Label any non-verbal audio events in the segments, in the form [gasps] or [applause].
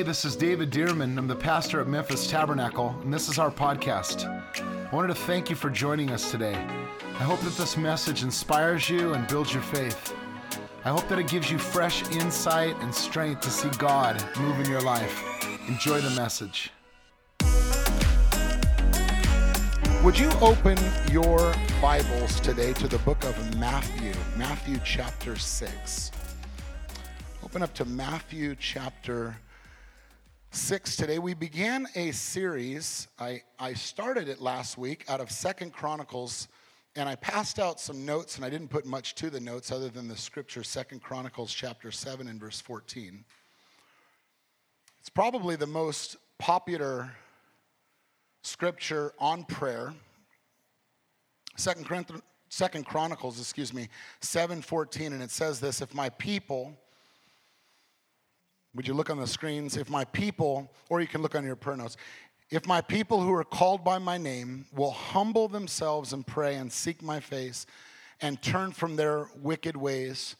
Hey, this is David Dearman. I'm the pastor at Memphis Tabernacle, and this is our podcast. I wanted to thank you for joining us today. I hope that this message inspires you and builds your faith. I hope that it gives you fresh insight and strength to see God move in your life. Enjoy the message. Would you open your Bibles today to the book of Matthew, Matthew chapter 6? Open up to Matthew chapter 6 today. We began a series. I, I started it last week out of Second Chronicles, and I passed out some notes, and I didn't put much to the notes other than the scripture, Second Chronicles chapter 7 and verse 14. It's probably the most popular scripture on prayer. Second, Second Chronicles, excuse me, 7:14, and it says this: If my people would you look on the screens? If my people, or you can look on your prayer notes, if my people who are called by my name will humble themselves and pray and seek my face and turn from their wicked ways,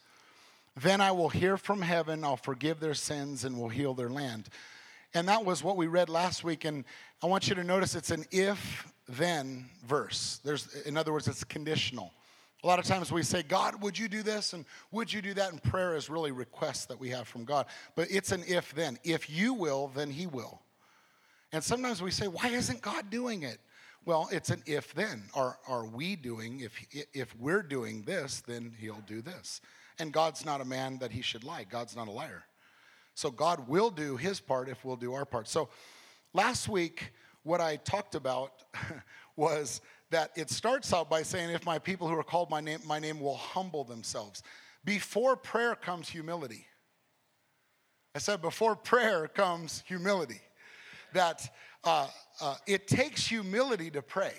then I will hear from heaven, I'll forgive their sins, and will heal their land. And that was what we read last week. And I want you to notice it's an if then verse. There's, in other words, it's conditional. A lot of times we say, God, would you do this? And would you do that? And prayer is really requests that we have from God. But it's an if then. If you will, then He will. And sometimes we say, why isn't God doing it? Well, it's an if then. Are, are we doing, if, if we're doing this, then He'll do this. And God's not a man that He should lie. God's not a liar. So God will do His part if we'll do our part. So last week, what I talked about [laughs] was that it starts out by saying, If my people who are called my name, my name will humble themselves. Before prayer comes humility. I said, before prayer comes humility. That uh, uh, it takes humility to pray.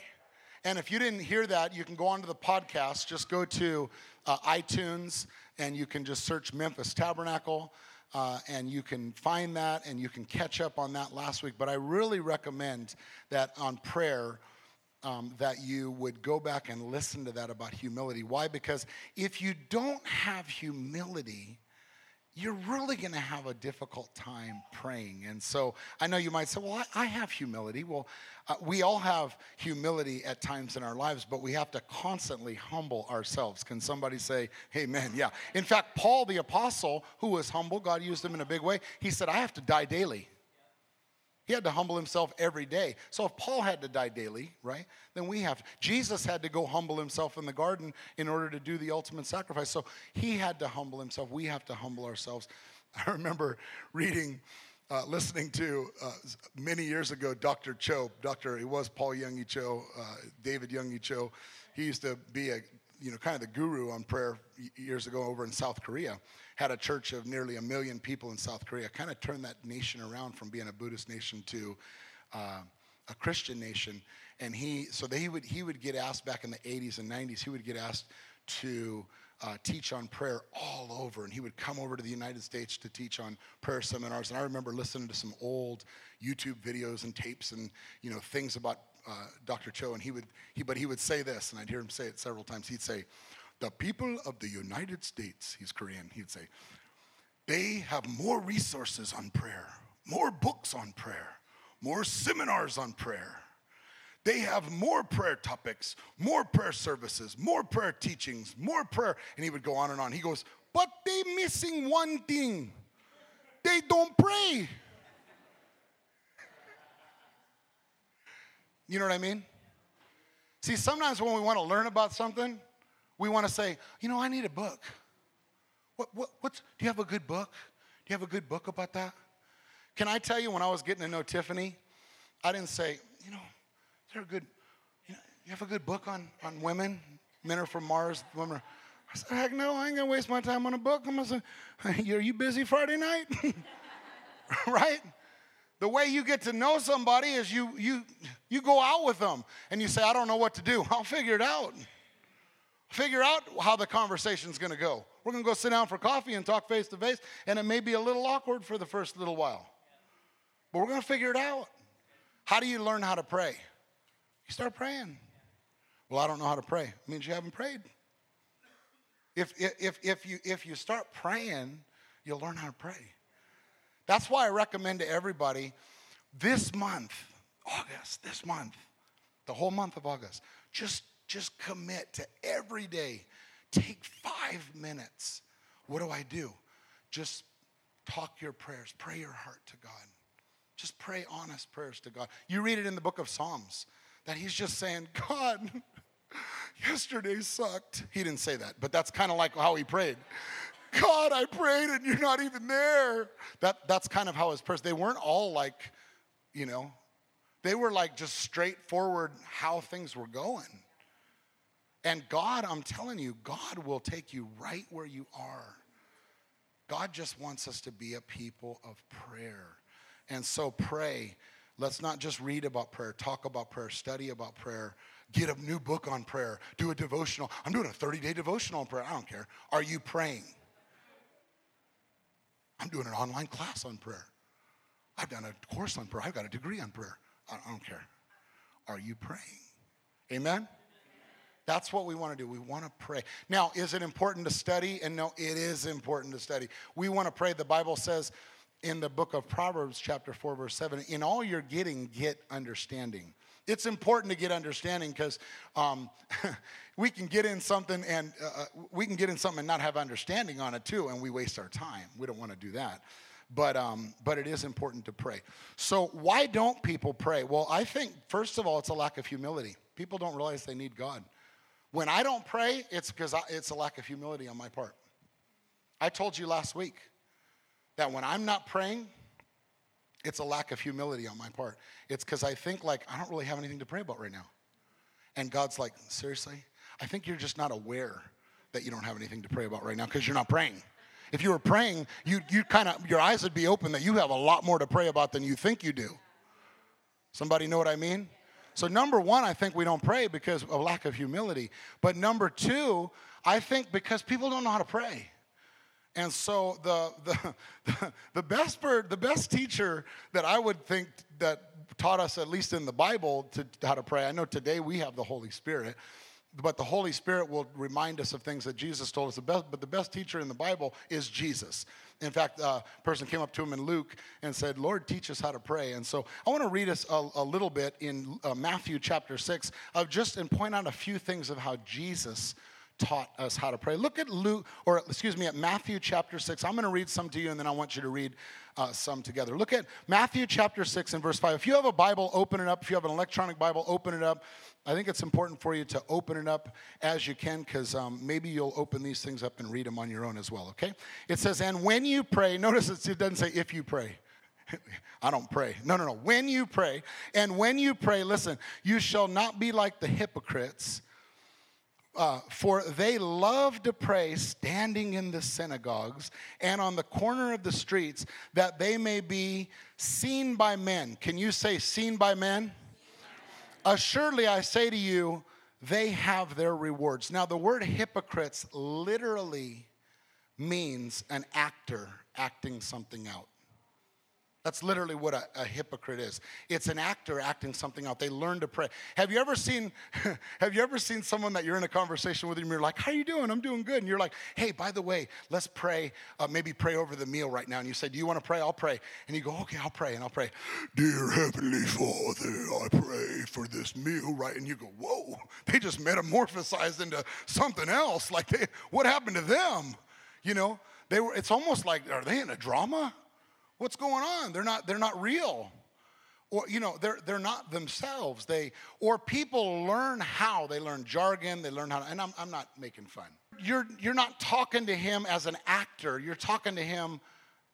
And if you didn't hear that, you can go onto the podcast. Just go to uh, iTunes and you can just search Memphis Tabernacle. Uh, and you can find that and you can catch up on that last week. But I really recommend that on prayer, um, that you would go back and listen to that about humility. Why? Because if you don't have humility, you're really going to have a difficult time praying. And so I know you might say, well, I, I have humility. Well, uh, we all have humility at times in our lives, but we have to constantly humble ourselves. Can somebody say, Amen? Yeah. In fact, Paul the apostle, who was humble, God used him in a big way, he said, I have to die daily. He had to humble himself every day. So if Paul had to die daily, right, then we have to. Jesus had to go humble himself in the garden in order to do the ultimate sacrifice. So he had to humble himself. We have to humble ourselves. [laughs] I remember reading, uh, listening to uh, many years ago Dr. Cho. Dr. It was Paul Yonggi Cho, uh, David Yonggi Cho. He used to be a you know kind of the guru on prayer years ago over in South Korea had a church of nearly a million people in South Korea, kind of turned that nation around from being a Buddhist nation to uh, a Christian nation. And he, so he would, he would get asked back in the 80s and 90s, he would get asked to uh, teach on prayer all over. And he would come over to the United States to teach on prayer seminars. And I remember listening to some old YouTube videos and tapes and, you know, things about uh, Dr. Cho. And he would, he, but he would say this, and I'd hear him say it several times. He'd say, the people of the United States, he's Korean, he'd say, they have more resources on prayer, more books on prayer, more seminars on prayer. They have more prayer topics, more prayer services, more prayer teachings, more prayer. And he would go on and on. He goes, but they missing one thing. They don't pray. You know what I mean? See, sometimes when we want to learn about something, we want to say, you know, I need a book. What, what, what's, do you have a good book? Do you have a good book about that? Can I tell you, when I was getting to know Tiffany, I didn't say, you know, is there a good, you, know, you have a good book on, on women? Men are from Mars, women are. I said, heck no, I ain't gonna waste my time on a book. I'm gonna say, [laughs] are you busy Friday night? [laughs] right? The way you get to know somebody is you, you, you go out with them and you say, I don't know what to do. [laughs] I'll figure it out figure out how the conversation's going to go. We're going to go sit down for coffee and talk face to face, and it may be a little awkward for the first little while. But we're going to figure it out. How do you learn how to pray? You start praying. Well, I don't know how to pray. It means you haven't prayed. If, if, if, you, if you start praying, you'll learn how to pray. That's why I recommend to everybody this month, August, this month, the whole month of August, just, just commit to every day. Take five minutes. What do I do? Just talk your prayers, pray your heart to God. Just pray honest prayers to God. You read it in the book of Psalms that he's just saying, God, [laughs] yesterday sucked. He didn't say that, but that's kind of like how he prayed. God, I prayed and you're not even there. That, that's kind of how his prayers, they weren't all like, you know, they were like just straightforward how things were going. And God, I'm telling you, God will take you right where you are. God just wants us to be a people of prayer. And so pray. Let's not just read about prayer, talk about prayer, study about prayer, get a new book on prayer, do a devotional. I'm doing a 30 day devotional on prayer. I don't care. Are you praying? I'm doing an online class on prayer. I've done a course on prayer. I've got a degree on prayer. I don't care. Are you praying? Amen? That's what we want to do. We want to pray. Now, is it important to study? And no, it is important to study. We want to pray. The Bible says in the book of Proverbs, chapter 4, verse 7, in all you're getting, get understanding. It's important to get understanding because um, [laughs] we can get in something and uh, uh, we can get in something and not have understanding on it too, and we waste our time. We don't want to do that. But, um, but it is important to pray. So, why don't people pray? Well, I think, first of all, it's a lack of humility. People don't realize they need God. When I don't pray, it's because it's a lack of humility on my part. I told you last week that when I'm not praying, it's a lack of humility on my part. It's because I think like I don't really have anything to pray about right now. And God's like, seriously? I think you're just not aware that you don't have anything to pray about right now because you're not praying. If you were praying, you you kind of your eyes would be open that you have a lot more to pray about than you think you do. Somebody know what I mean? So, number one, I think we don't pray because of lack of humility. But number two, I think because people don't know how to pray. And so the, the, [laughs] the, best bird, the best teacher that I would think that taught us, at least in the Bible, to, how to pray. I know today we have the Holy Spirit, but the Holy Spirit will remind us of things that Jesus told us. The best, but the best teacher in the Bible is Jesus. In fact, a person came up to him in Luke and said, Lord, teach us how to pray. And so I want to read us a, a little bit in uh, Matthew chapter 6 of just and point out a few things of how Jesus taught us how to pray. Look at Luke, or excuse me, at Matthew chapter 6. I'm going to read some to you and then I want you to read uh, some together. Look at Matthew chapter 6 and verse 5. If you have a Bible, open it up. If you have an electronic Bible, open it up. I think it's important for you to open it up as you can because um, maybe you'll open these things up and read them on your own as well, okay? It says, and when you pray, notice it doesn't say if you pray. [laughs] I don't pray. No, no, no. When you pray, and when you pray, listen, you shall not be like the hypocrites uh, for they love to pray standing in the synagogues and on the corner of the streets that they may be seen by men. Can you say, seen by men? Assuredly, I say to you, they have their rewards. Now, the word hypocrites literally means an actor acting something out. That's literally what a, a, hypocrite is. It's an actor acting something out. They learn to pray. Have you ever seen [laughs] have you ever seen someone that you're in a conversation with and you're like, How are you doing? I'm doing good. And you're like, hey, by the way, let's pray, uh, maybe pray over the meal right now. And you say, Do you want to pray? I'll pray. And you go, Okay, I'll pray, and I'll pray. Dear Heavenly Father, I pray for this meal, right? And you go, Whoa, [laughs] they just metamorphosized into something else. Like they, what happened to them? You know, they were it's almost like, are they in a drama? What's going on? They're not, they're not real. Or, you know, they're, they're not themselves. They, or people learn how. They learn jargon, they learn how to, and I'm, I'm not making fun. You're, you're not talking to him as an actor. You're talking to him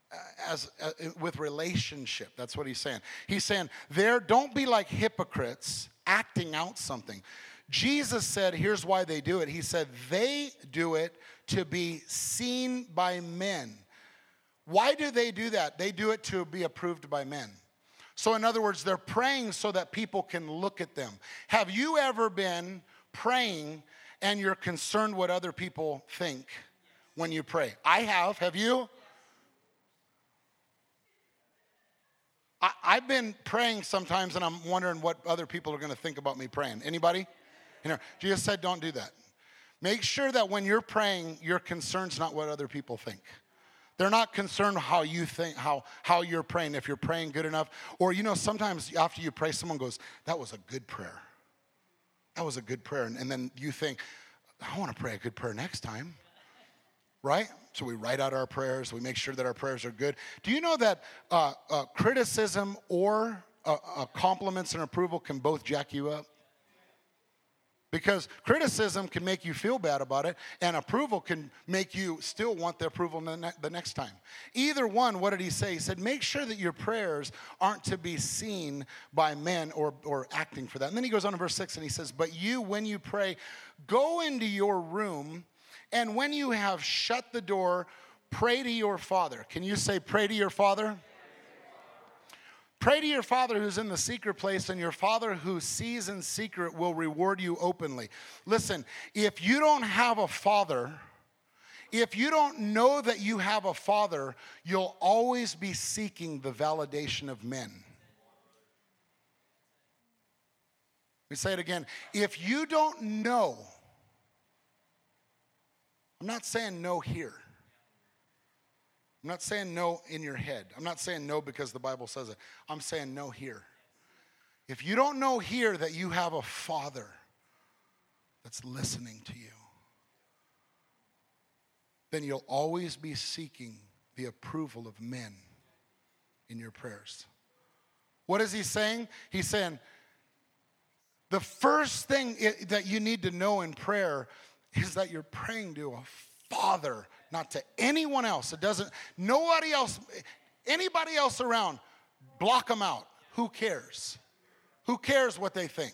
uh, as uh, with relationship that's what he's saying he's saying there don't be like hypocrites acting out something jesus said here's why they do it he said they do it to be seen by men why do they do that? They do it to be approved by men. So, in other words, they're praying so that people can look at them. Have you ever been praying and you're concerned what other people think when you pray? I have. Have you? I, have been praying sometimes and I'm wondering what other people are going to think about me praying. Anybody? You know, Jesus said, don't do that. Make sure that when you're praying, your concern's not what other people think. They're not concerned how you think, how, how you're praying, if you're praying good enough. Or, you know, sometimes after you pray, someone goes, That was a good prayer. That was a good prayer. And, and then you think, I want to pray a good prayer next time. Right? So we write out our prayers, we make sure that our prayers are good. Do you know that uh, uh, criticism or uh, uh compliments and approval can both jack you up? Because criticism can make you feel bad about it, and approval can make you still want the approval the, ne- the next time. Either one, what did he say? He said, Make sure that your prayers aren't to be seen by men or, or acting for that. And then he goes on to verse 6 and he says, But you, when you pray, go into your room, and when you have shut the door, pray to your Father. Can you say, Pray to your Father? Pray to your Father who's in the secret place, and your Father who sees in secret will reward you openly. Listen, if you don't have a Father, if you don't know that you have a Father, you'll always be seeking the validation of men. Let me say it again. If you don't know, I'm not saying no here. I'm not saying no in your head. I'm not saying no because the Bible says it. I'm saying no here. If you don't know here that you have a father that's listening to you, then you'll always be seeking the approval of men in your prayers. What is he saying? He's saying the first thing that you need to know in prayer is that you're praying to a father not to anyone else. It doesn't, nobody else, anybody else around, block them out. Who cares? Who cares what they think?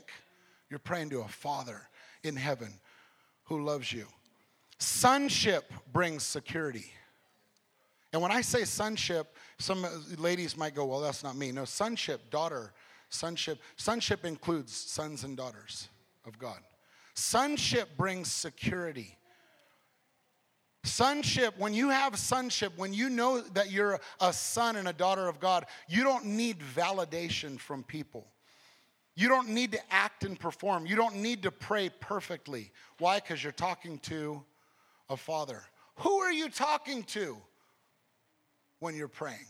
You're praying to a Father in heaven who loves you. Sonship brings security. And when I say sonship, some ladies might go, well, that's not me. No, sonship, daughter, sonship. Sonship includes sons and daughters of God. Sonship brings security. Sonship, when you have sonship, when you know that you're a son and a daughter of God, you don't need validation from people. You don't need to act and perform. You don't need to pray perfectly. Why? Because you're talking to a father. Who are you talking to when you're praying?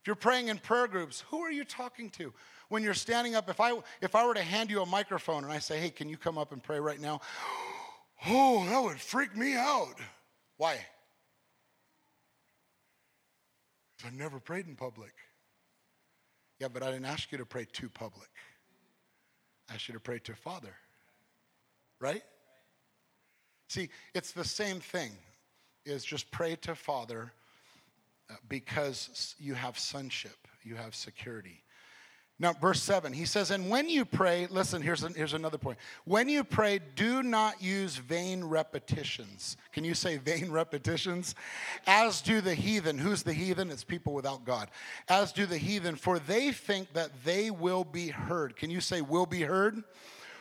If you're praying in prayer groups, who are you talking to? When you're standing up, if I if I were to hand you a microphone and I say, "Hey, can you come up and pray right now?" [gasps] Oh, that would freak me out. Why? I've never prayed in public. Yeah, but I didn't ask you to pray to public. I asked you to pray to Father. Right? See, it's the same thing. Is just pray to Father uh, because you have sonship, you have security. Now, verse 7, he says, And when you pray, listen, here's, an, here's another point. When you pray, do not use vain repetitions. Can you say vain [laughs] repetitions? As do the heathen. Who's the heathen? It's people without God. As do the heathen, for they think that they will be heard. Can you say will be heard?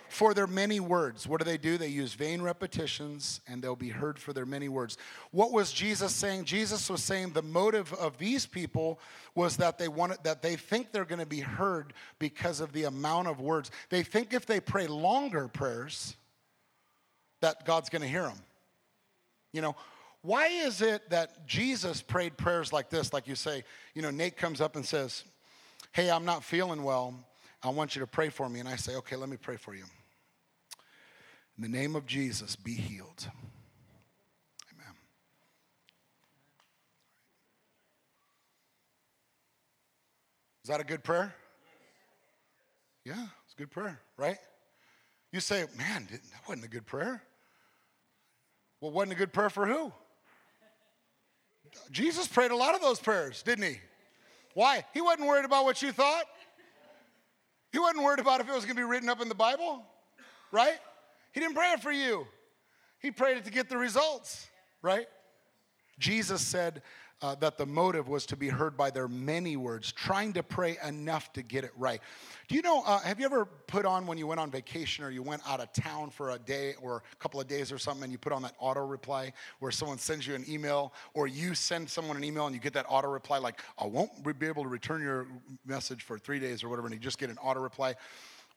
For their many words. What do they do? They use vain repetitions and they'll be heard for their many words. What was Jesus saying? Jesus was saying the motive of these people was that they wanted that they think they're going to be heard because of the amount of words. They think if they pray longer prayers that God's going to hear them. You know, why is it that Jesus prayed prayers like this like you say, you know, Nate comes up and says, "Hey, I'm not feeling well. I want you to pray for me." And I say, "Okay, let me pray for you." In the name of Jesus, be healed. Amen. Is that a good prayer? Yeah, it's a good prayer, right? You say, man, that wasn't a good prayer. Well, wasn't a good prayer for who? Jesus prayed a lot of those prayers, didn't he? Why? He wasn't worried about what you thought. He wasn't worried about if it was going to be written up in the Bible, right? He didn't pray it for you, He prayed it to get the results, right? Jesus said uh, that the motive was to be heard by their many words, trying to pray enough to get it right. Do you know, uh, have you ever put on when you went on vacation or you went out of town for a day or a couple of days or something and you put on that auto reply where someone sends you an email or you send someone an email and you get that auto reply like, I won't be able to return your message for three days or whatever, and you just get an auto reply?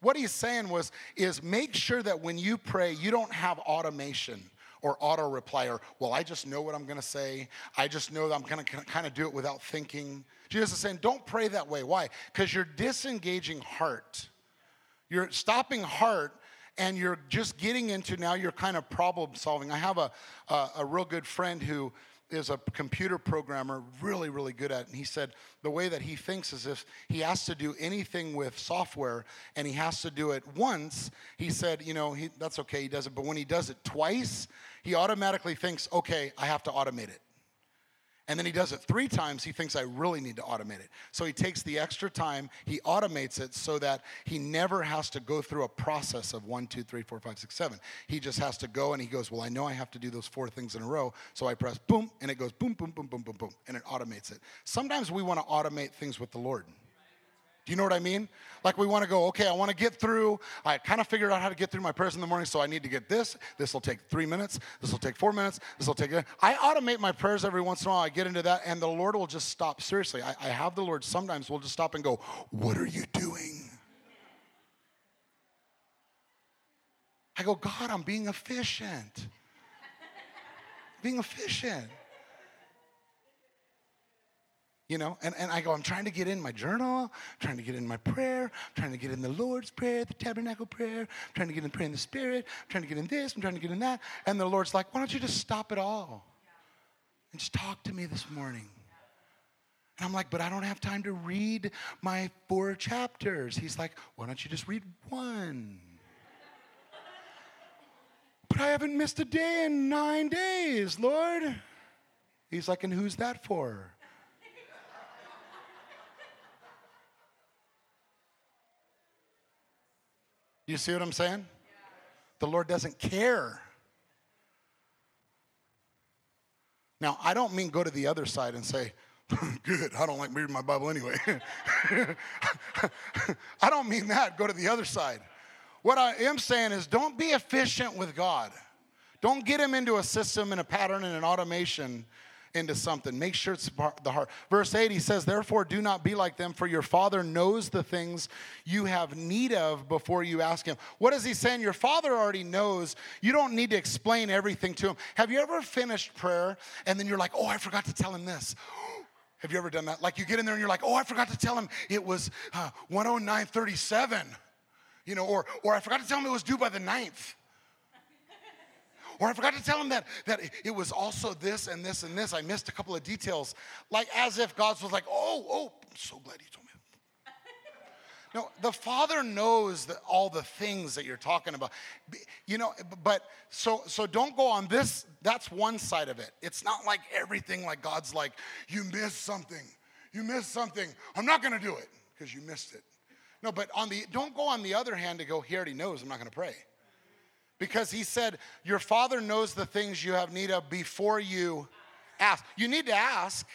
What he's saying was, is make sure that when you pray, you don't have automation or auto reply or, well, I just know what I'm going to say. I just know that I'm going to kind of do it without thinking. Jesus is saying, don't pray that way. Why? Because you're disengaging heart. You're stopping heart and you're just getting into now you're kind of problem solving. I have a, a, a real good friend who is a computer programmer, really, really good at. And he said the way that he thinks is if he has to do anything with software and he has to do it once, he said, you know, he, that's okay, he does it. But when he does it twice, he automatically thinks, okay, I have to automate it. And then he does it three times, he thinks I really need to automate it. So he takes the extra time, he automates it so that he never has to go through a process of one, two, three, four, five, six, seven. He just has to go and he goes, Well, I know I have to do those four things in a row. So I press boom, and it goes boom, boom, boom, boom, boom, boom, and it automates it. Sometimes we want to automate things with the Lord. Do you know what I mean? Like we want to go, okay, I want to get through. I kind of figured out how to get through my prayers in the morning, so I need to get this. This will take three minutes. This will take four minutes. This will take. I automate my prayers every once in a while. I get into that, and the Lord will just stop. Seriously, I, I have the Lord sometimes will just stop and go, What are you doing? I go, God, I'm being efficient. being efficient. You know, and, and I go, I'm trying to get in my journal, trying to get in my prayer, trying to get in the Lord's Prayer, the tabernacle prayer, trying to get in prayer in the Spirit, trying to get in this, I'm trying to get in that. And the Lord's like, why don't you just stop it all and just talk to me this morning? And I'm like, but I don't have time to read my four chapters. He's like, why don't you just read one? but I haven't missed a day in nine days, Lord. He's like, and who's that for? You see what I'm saying? The Lord doesn't care. Now, I don't mean go to the other side and say, [laughs] good, I don't like reading my Bible anyway. [laughs] I don't mean that. Go to the other side. What I am saying is don't be efficient with God. Don't get him into a system and a pattern and an automation into something. Make sure it's the heart. Verse 8, he says, Therefore, do not be like them, for your Father knows the things you have need of before you ask him. What is he saying? Your Father already knows. You don't need to explain everything to him. Have you ever finished prayer and then you're like, Oh, I forgot to tell him this? [gasps] Have you ever done that? Like you get in there and you're like, Oh, I forgot to tell him it was uh, 109.37. You know, or, or I forgot to tell him it was due by the 9th. Or I forgot to tell him that, that it was also this and this and this. I missed a couple of details. Like as if God was like, oh, oh, I'm so glad you told me. [laughs] No, the Father knows that all the things that you're talking about. You know, but so so don't go on this. That's one side of it. It's not like everything like God's like, you missed something. You missed something. I'm not gonna do it because you missed it. No, but on the don't go on the other hand to go, he already knows I'm not gonna pray because he said, Your father knows the things you have need of before you ask. You need to ask,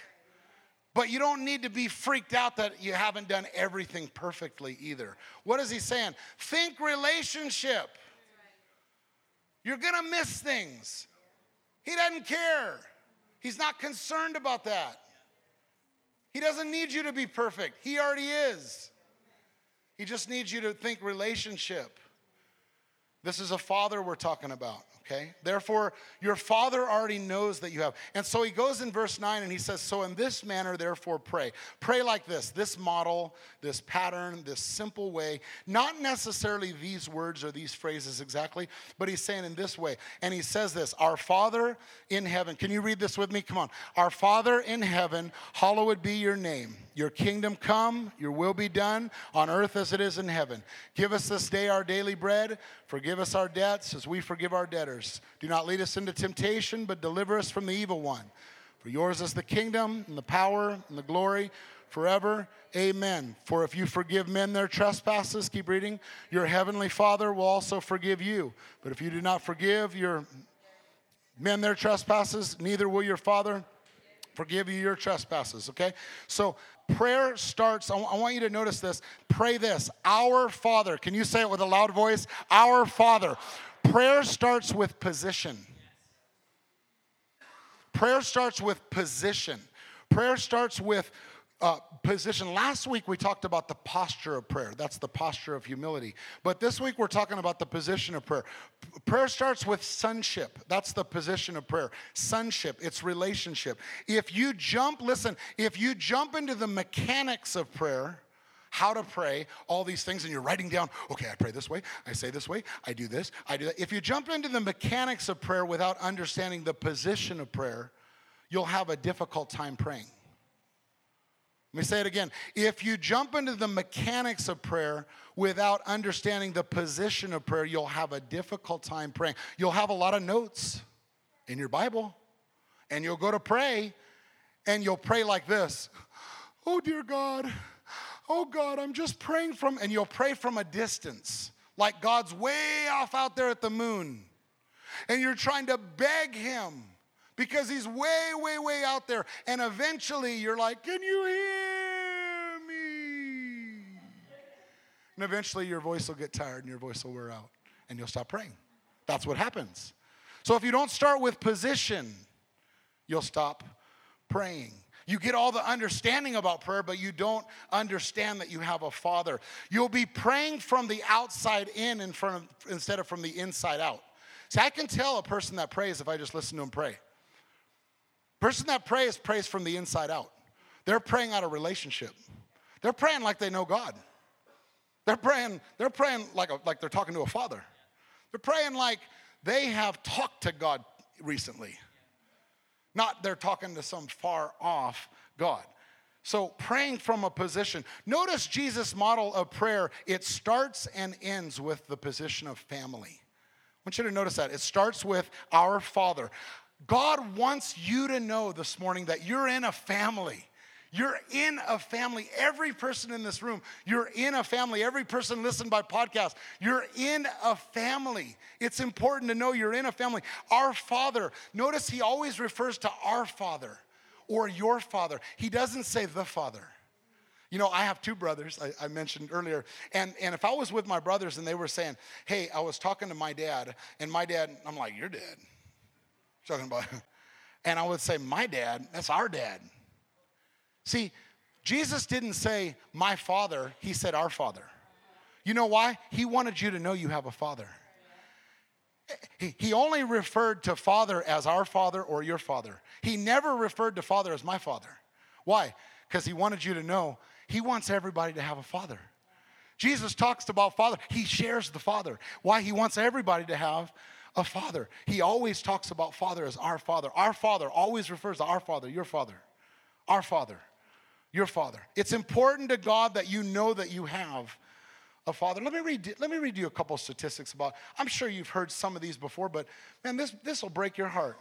but you don't need to be freaked out that you haven't done everything perfectly either. What is he saying? Think relationship. You're gonna miss things. He doesn't care, he's not concerned about that. He doesn't need you to be perfect, he already is. He just needs you to think relationship. This is a father we're talking about, okay? Therefore, your father already knows that you have. And so he goes in verse 9 and he says, So in this manner, therefore, pray. Pray like this this model, this pattern, this simple way. Not necessarily these words or these phrases exactly, but he's saying in this way. And he says this Our Father in heaven. Can you read this with me? Come on. Our Father in heaven, hallowed be your name. Your kingdom come, your will be done on earth as it is in heaven. Give us this day our daily bread. Forgive us our debts as we forgive our debtors. Do not lead us into temptation, but deliver us from the evil one. For yours is the kingdom and the power and the glory forever. Amen. For if you forgive men their trespasses, keep reading, your heavenly Father will also forgive you. But if you do not forgive your men their trespasses, neither will your Father forgive you your trespasses, okay? So prayer starts, I want you to notice this. Pray this Our Father. Can you say it with a loud voice? Our Father. Prayer starts with position. Prayer starts with position. Prayer starts with uh, position. Last week we talked about the posture of prayer. That's the posture of humility. But this week we're talking about the position of prayer. P- prayer starts with sonship. That's the position of prayer. Sonship, it's relationship. If you jump, listen, if you jump into the mechanics of prayer, how to pray, all these things, and you're writing down, okay, I pray this way, I say this way, I do this, I do that. If you jump into the mechanics of prayer without understanding the position of prayer, you'll have a difficult time praying. Let me say it again. If you jump into the mechanics of prayer without understanding the position of prayer, you'll have a difficult time praying. You'll have a lot of notes in your Bible, and you'll go to pray, and you'll pray like this Oh, dear God, oh, God, I'm just praying from, and you'll pray from a distance, like God's way off out there at the moon, and you're trying to beg Him because he's way, way, way out there. And eventually you're like, Can you hear me? And eventually your voice will get tired and your voice will wear out and you'll stop praying. That's what happens. So if you don't start with position, you'll stop praying. You get all the understanding about prayer, but you don't understand that you have a father. You'll be praying from the outside in, in front of, instead of from the inside out. See, I can tell a person that prays if I just listen to them pray. Person that prays prays from the inside out. They're praying out of relationship. They're praying like they know God. They're praying, they're praying like, a, like they're talking to a father. They're praying like they have talked to God recently. Not they're talking to some far off God. So praying from a position. Notice Jesus' model of prayer, it starts and ends with the position of family. I want you to notice that. It starts with our Father. God wants you to know this morning that you're in a family. You're in a family. Every person in this room, you're in a family. Every person listened by podcast, you're in a family. It's important to know you're in a family. Our Father, notice he always refers to our Father or your Father. He doesn't say the Father. You know, I have two brothers, I, I, mentioned earlier. And, and if I was with my brothers and they were saying, hey, I was talking to my dad, and my dad, I'm like, you're dead talking about. [laughs] And I would say, My dad, that's our dad. See, Jesus didn't say, My father, he said, Our father. You know why? He wanted you to know you have a father. He, only referred to father as our father or your father. He never referred to father as my father. Why? Because he wanted you to know he wants everybody to have a father. Jesus talks about father. He shares the father. Why? He wants everybody to have a father. He always talks about father as our father. Our father always refers to our father, your father, our father, your father. It's important to God that you know that you have a father. Let me read, let me read you a couple statistics about, I'm sure you've heard some of these before, but man, this, this will break your heart.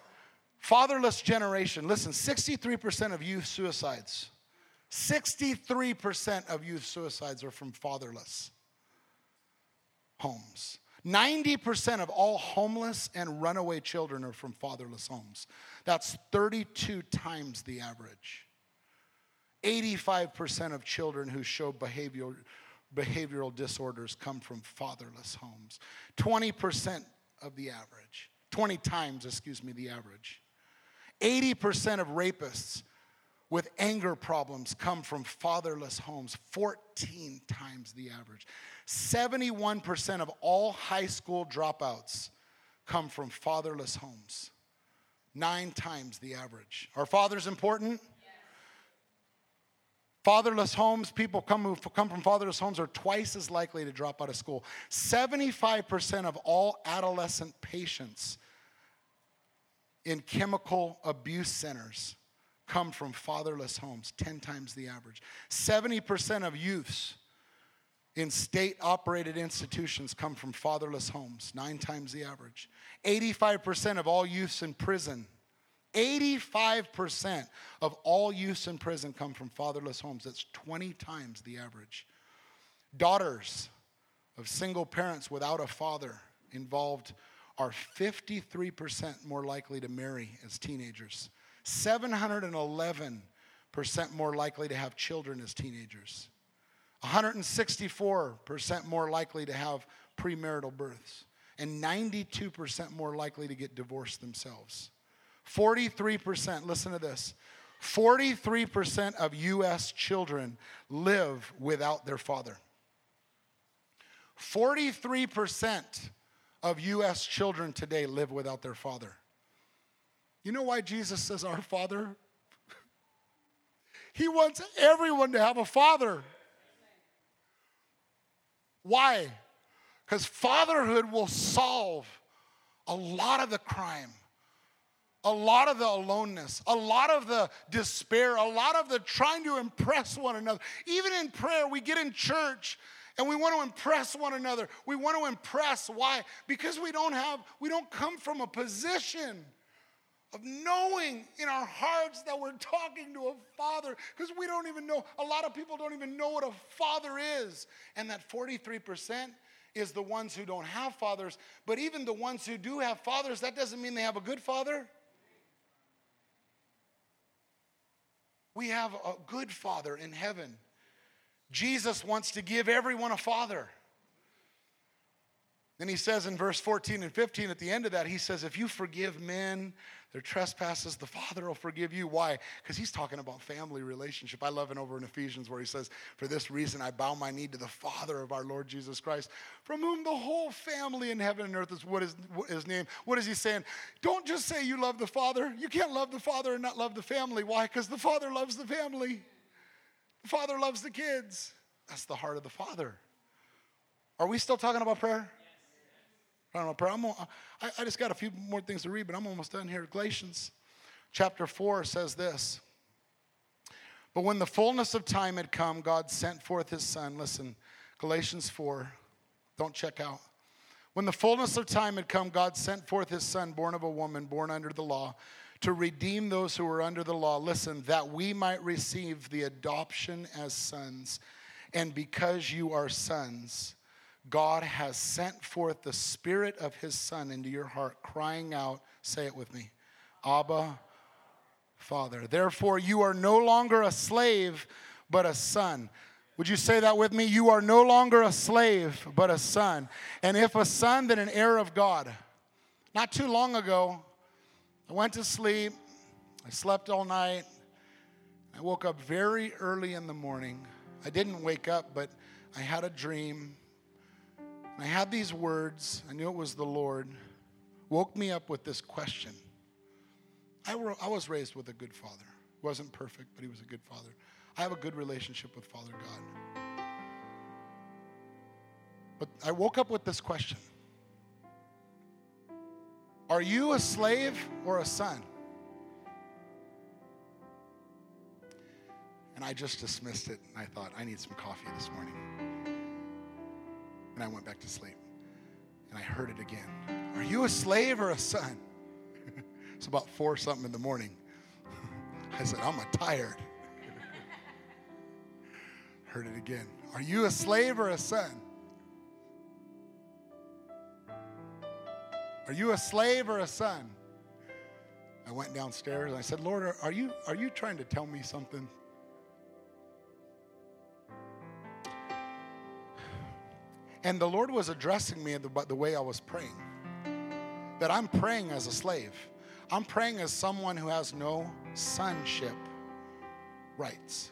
Fatherless generation. Listen, 63% of youth suicides. 63% of youth suicides are from fatherless homes. 90% of all homeless and runaway children are from fatherless homes. That's 32 times the average. 85% of children who show behavioral, behavioral disorders come from fatherless homes. 20% of the average, 20 times, excuse me, the average. 80% of rapists with anger problems come from fatherless homes, 14 times the average. 71% of all high school dropouts come from fatherless homes, nine times the average. Are fathers important? Fatherless homes, people come who come from fatherless homes are twice as likely to drop out of school. 75% of all adolescent patients in chemical abuse centers come from fatherless homes, 10 times the average. 70% of youths in state operated institutions come from fatherless homes, nine times the average. 85% of all youths in prison, 85% of all youths in prison come from fatherless homes. That's 20 times the average. Daughters of single parents without a father involved are 53% more likely to marry as teenagers, 711% more likely to have children as teenagers. 164% more likely to have premarital births, and 92% more likely to get divorced themselves. 43%, listen to this 43% of US children live without their father. 43% of US children today live without their father. You know why Jesus says our father? [laughs] he wants everyone to have a father. Why? Because fatherhood will solve a lot of the crime, a lot of the aloneness, a lot of the despair, a lot of the trying to impress one another. Even in prayer, we get in church and we want to impress one another. We want to impress. Why? Because we don't have, we don't come from a position of knowing in our hearts that we're talking to a father because we don't even know a lot of people don't even know what a father is and that 43% is the ones who don't have fathers but even the ones who do have fathers that doesn't mean they have a good father we have a good father in heaven. Jesus wants to give everyone a father. Then he says in verse 14 and 15 at the end of that, he says, If you forgive men their trespasses, the Father will forgive you. Why? Because he's talking about family relationship. I love it over in Ephesians where he says, For this reason I bow my knee to the Father of our Lord Jesus Christ, from whom the whole family in heaven and earth is what is his name. What is he saying? Don't just say you love the Father. You can't love the Father and not love the family. Why? Because the Father loves the family. The Father loves the kids. That's the heart of the Father. Are we still talking about prayer? I don't know, I'm, I, I just got a few more things to read, but I'm almost done here. Galatians chapter 4 says this. But when the fullness of time had come, God sent forth his son. Listen, Galatians 4, don't check out. When the fullness of time had come, God sent forth his son, born of a woman, born under the law, to redeem those who were under the law. Listen, that we might receive the adoption as sons. And because you are sons, God has sent forth the Spirit of His Son into your heart, crying out, say it with me, Abba, Father. Therefore, you are no longer a slave, but a son. Would you say that with me? You are no longer a slave, but a son. And if a son, then an heir of God. Not too long ago, I went to sleep. I slept all night. I woke up very early in the morning. I didn't wake up, but I had a dream. I had these words, I knew it was the Lord, woke me up with this question. I, were, I was raised with a good father. Wasn't perfect, but he was a good father. I have a good relationship with Father God. But I woke up with this question Are you a slave or a son? And I just dismissed it and I thought, I need some coffee this morning. I went back to sleep. And I heard it again. Are you a slave or a son? [laughs] it's about four something in the morning. [laughs] I said, I'm a tired. [laughs] heard it again. Are you a slave or a son? Are you a slave or a son? I went downstairs and I said, Lord, are, you, are you trying to tell me something? And the Lord was addressing me the, the way I was praying. That I'm praying as a slave. I'm praying as someone who has no sonship rights.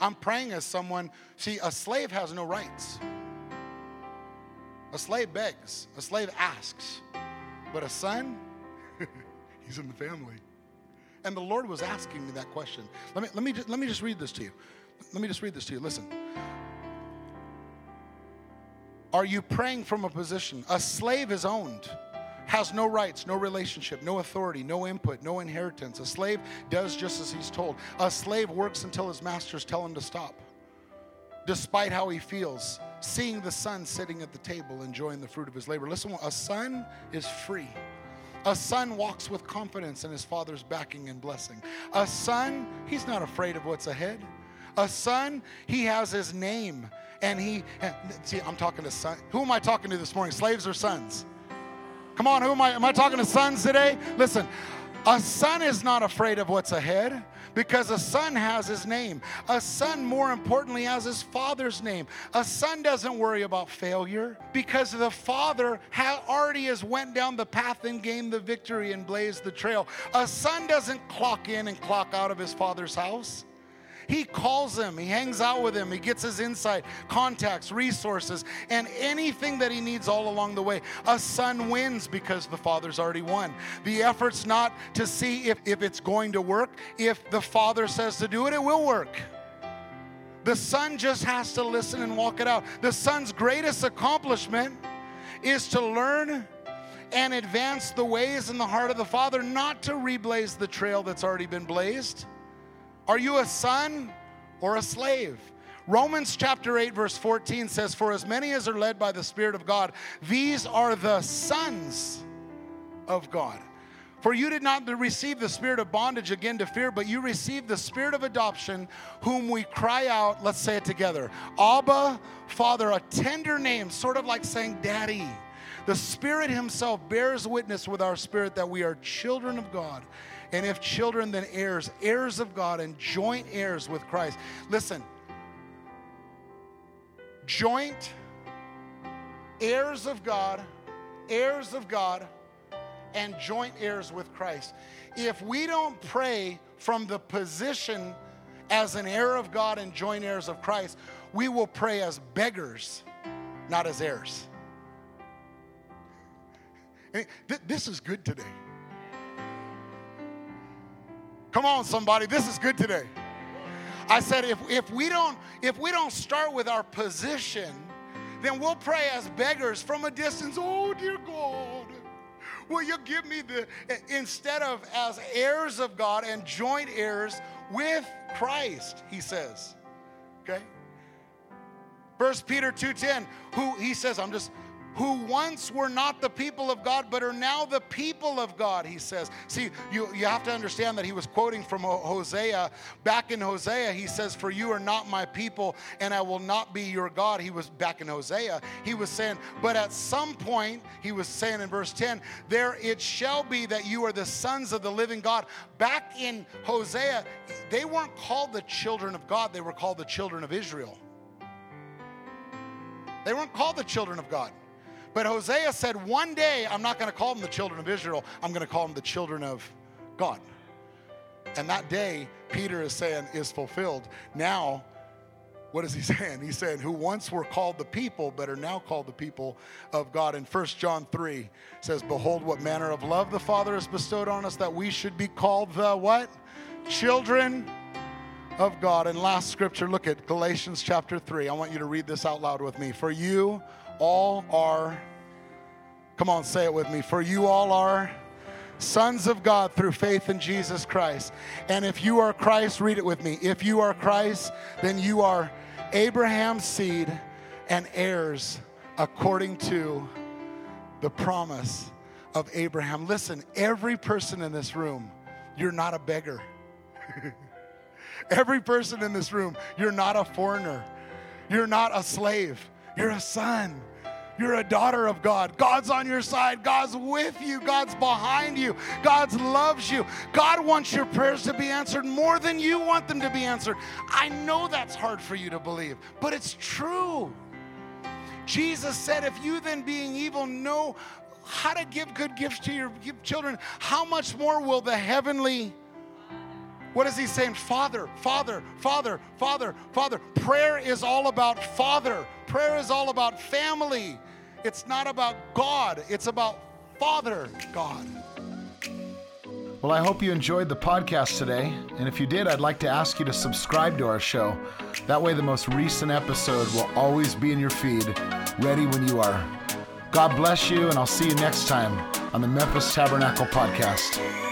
I'm praying as someone, see, a slave has no rights. A slave begs, a slave asks, but a son, [laughs] he's in the family. And the Lord was asking me that question. Let me, let me, let me just read this to you. Let me just read this to you. Listen. Are you praying from a position? A slave is owned, has no rights, no relationship, no authority, no input, no inheritance. A slave does just as he's told. A slave works until his masters tell him to stop, despite how he feels, seeing the son sitting at the table enjoying the fruit of his labor. Listen, a son is free. A son walks with confidence in his father's backing and blessing. A son, he's not afraid of what's ahead. A son, he has his name. And he, see, I'm talking to son. Who am I talking to this morning? Slaves or sons? Come on, who am I? Am I talking to sons today? Listen, A son is not afraid of what's ahead because a son has his name. A son, more importantly, has his father's name. A son doesn't worry about failure because the father already has went down the path and gained the victory and blazed the trail. A son doesn't clock in and clock out of his father's house. He calls him, he hangs out with him, he gets his insight, contacts, resources, and anything that he needs all along the way. A son wins because the father's already won. The effort's not to see if, if it's going to work. If the father says to do it, it will work. The son just has to listen and walk it out. The son's greatest accomplishment is to learn and advance the ways in the heart of the father, not to reblaze the trail that's already been blazed. Are you a son or a slave? Romans chapter 8, verse 14 says, For as many as are led by the Spirit of God, these are the sons of God. For you did not receive the spirit of bondage again to fear, but you received the spirit of adoption, whom we cry out, let's say it together Abba, Father, a tender name, sort of like saying daddy. The Spirit Himself bears witness with our spirit that we are children of God. And if children, then heirs, heirs of God and joint heirs with Christ. Listen, joint heirs of God, heirs of God, and joint heirs with Christ. If we don't pray from the position as an heir of God and joint heirs of Christ, we will pray as beggars, not as heirs. This is good today. Come on, somebody, this is good today. I said if, if we don't if we don't start with our position, then we'll pray as beggars from a distance. Oh dear God, will you give me the instead of as heirs of God and joint heirs with Christ, he says. Okay? First Peter 2:10, who he says, I'm just who once were not the people of God, but are now the people of God, he says. See, you, you have to understand that he was quoting from Hosea. Back in Hosea, he says, For you are not my people, and I will not be your God. He was back in Hosea. He was saying, But at some point, he was saying in verse 10, There it shall be that you are the sons of the living God. Back in Hosea, they weren't called the children of God, they were called the children of Israel. They weren't called the children of God. But Hosea said, One day I'm not going to call them the children of Israel, I'm going to call them the children of God. And that day, Peter is saying, is fulfilled. Now, what is he [laughs] saying? He's saying, who once were called the people, but are now called the people of God. In 1 John 3 says, Behold, what manner of love the Father has bestowed on us that we should be called the what? Children of God. And last scripture, look at Galatians chapter 3. I want you to read this out loud with me. For you all are, come on, say it with me. For you all are sons of God through faith in Jesus Christ. And if you are Christ, read it with me. If you are Christ, then you are Abraham's seed and heirs according to the promise of Abraham. Listen, every person in this room, you're not a beggar. [laughs] every person in this room, you're not a foreigner. You're not a slave. You're a son. You're a daughter of God. God's on your side. God's with you. God's behind you. God loves you. God wants your prayers to be answered more than you want them to be answered. I know that's hard for you to believe, but it's true. Jesus said, If you then being evil know how to give good gifts to your children, how much more will the heavenly what is he saying? Father, Father, Father, Father, Father. Prayer is all about Father. Prayer is all about family. It's not about God, it's about Father God. Well, I hope you enjoyed the podcast today. And if you did, I'd like to ask you to subscribe to our show. That way, the most recent episode will always be in your feed, ready when you are. God bless you, and I'll see you next time on the Memphis Tabernacle Podcast.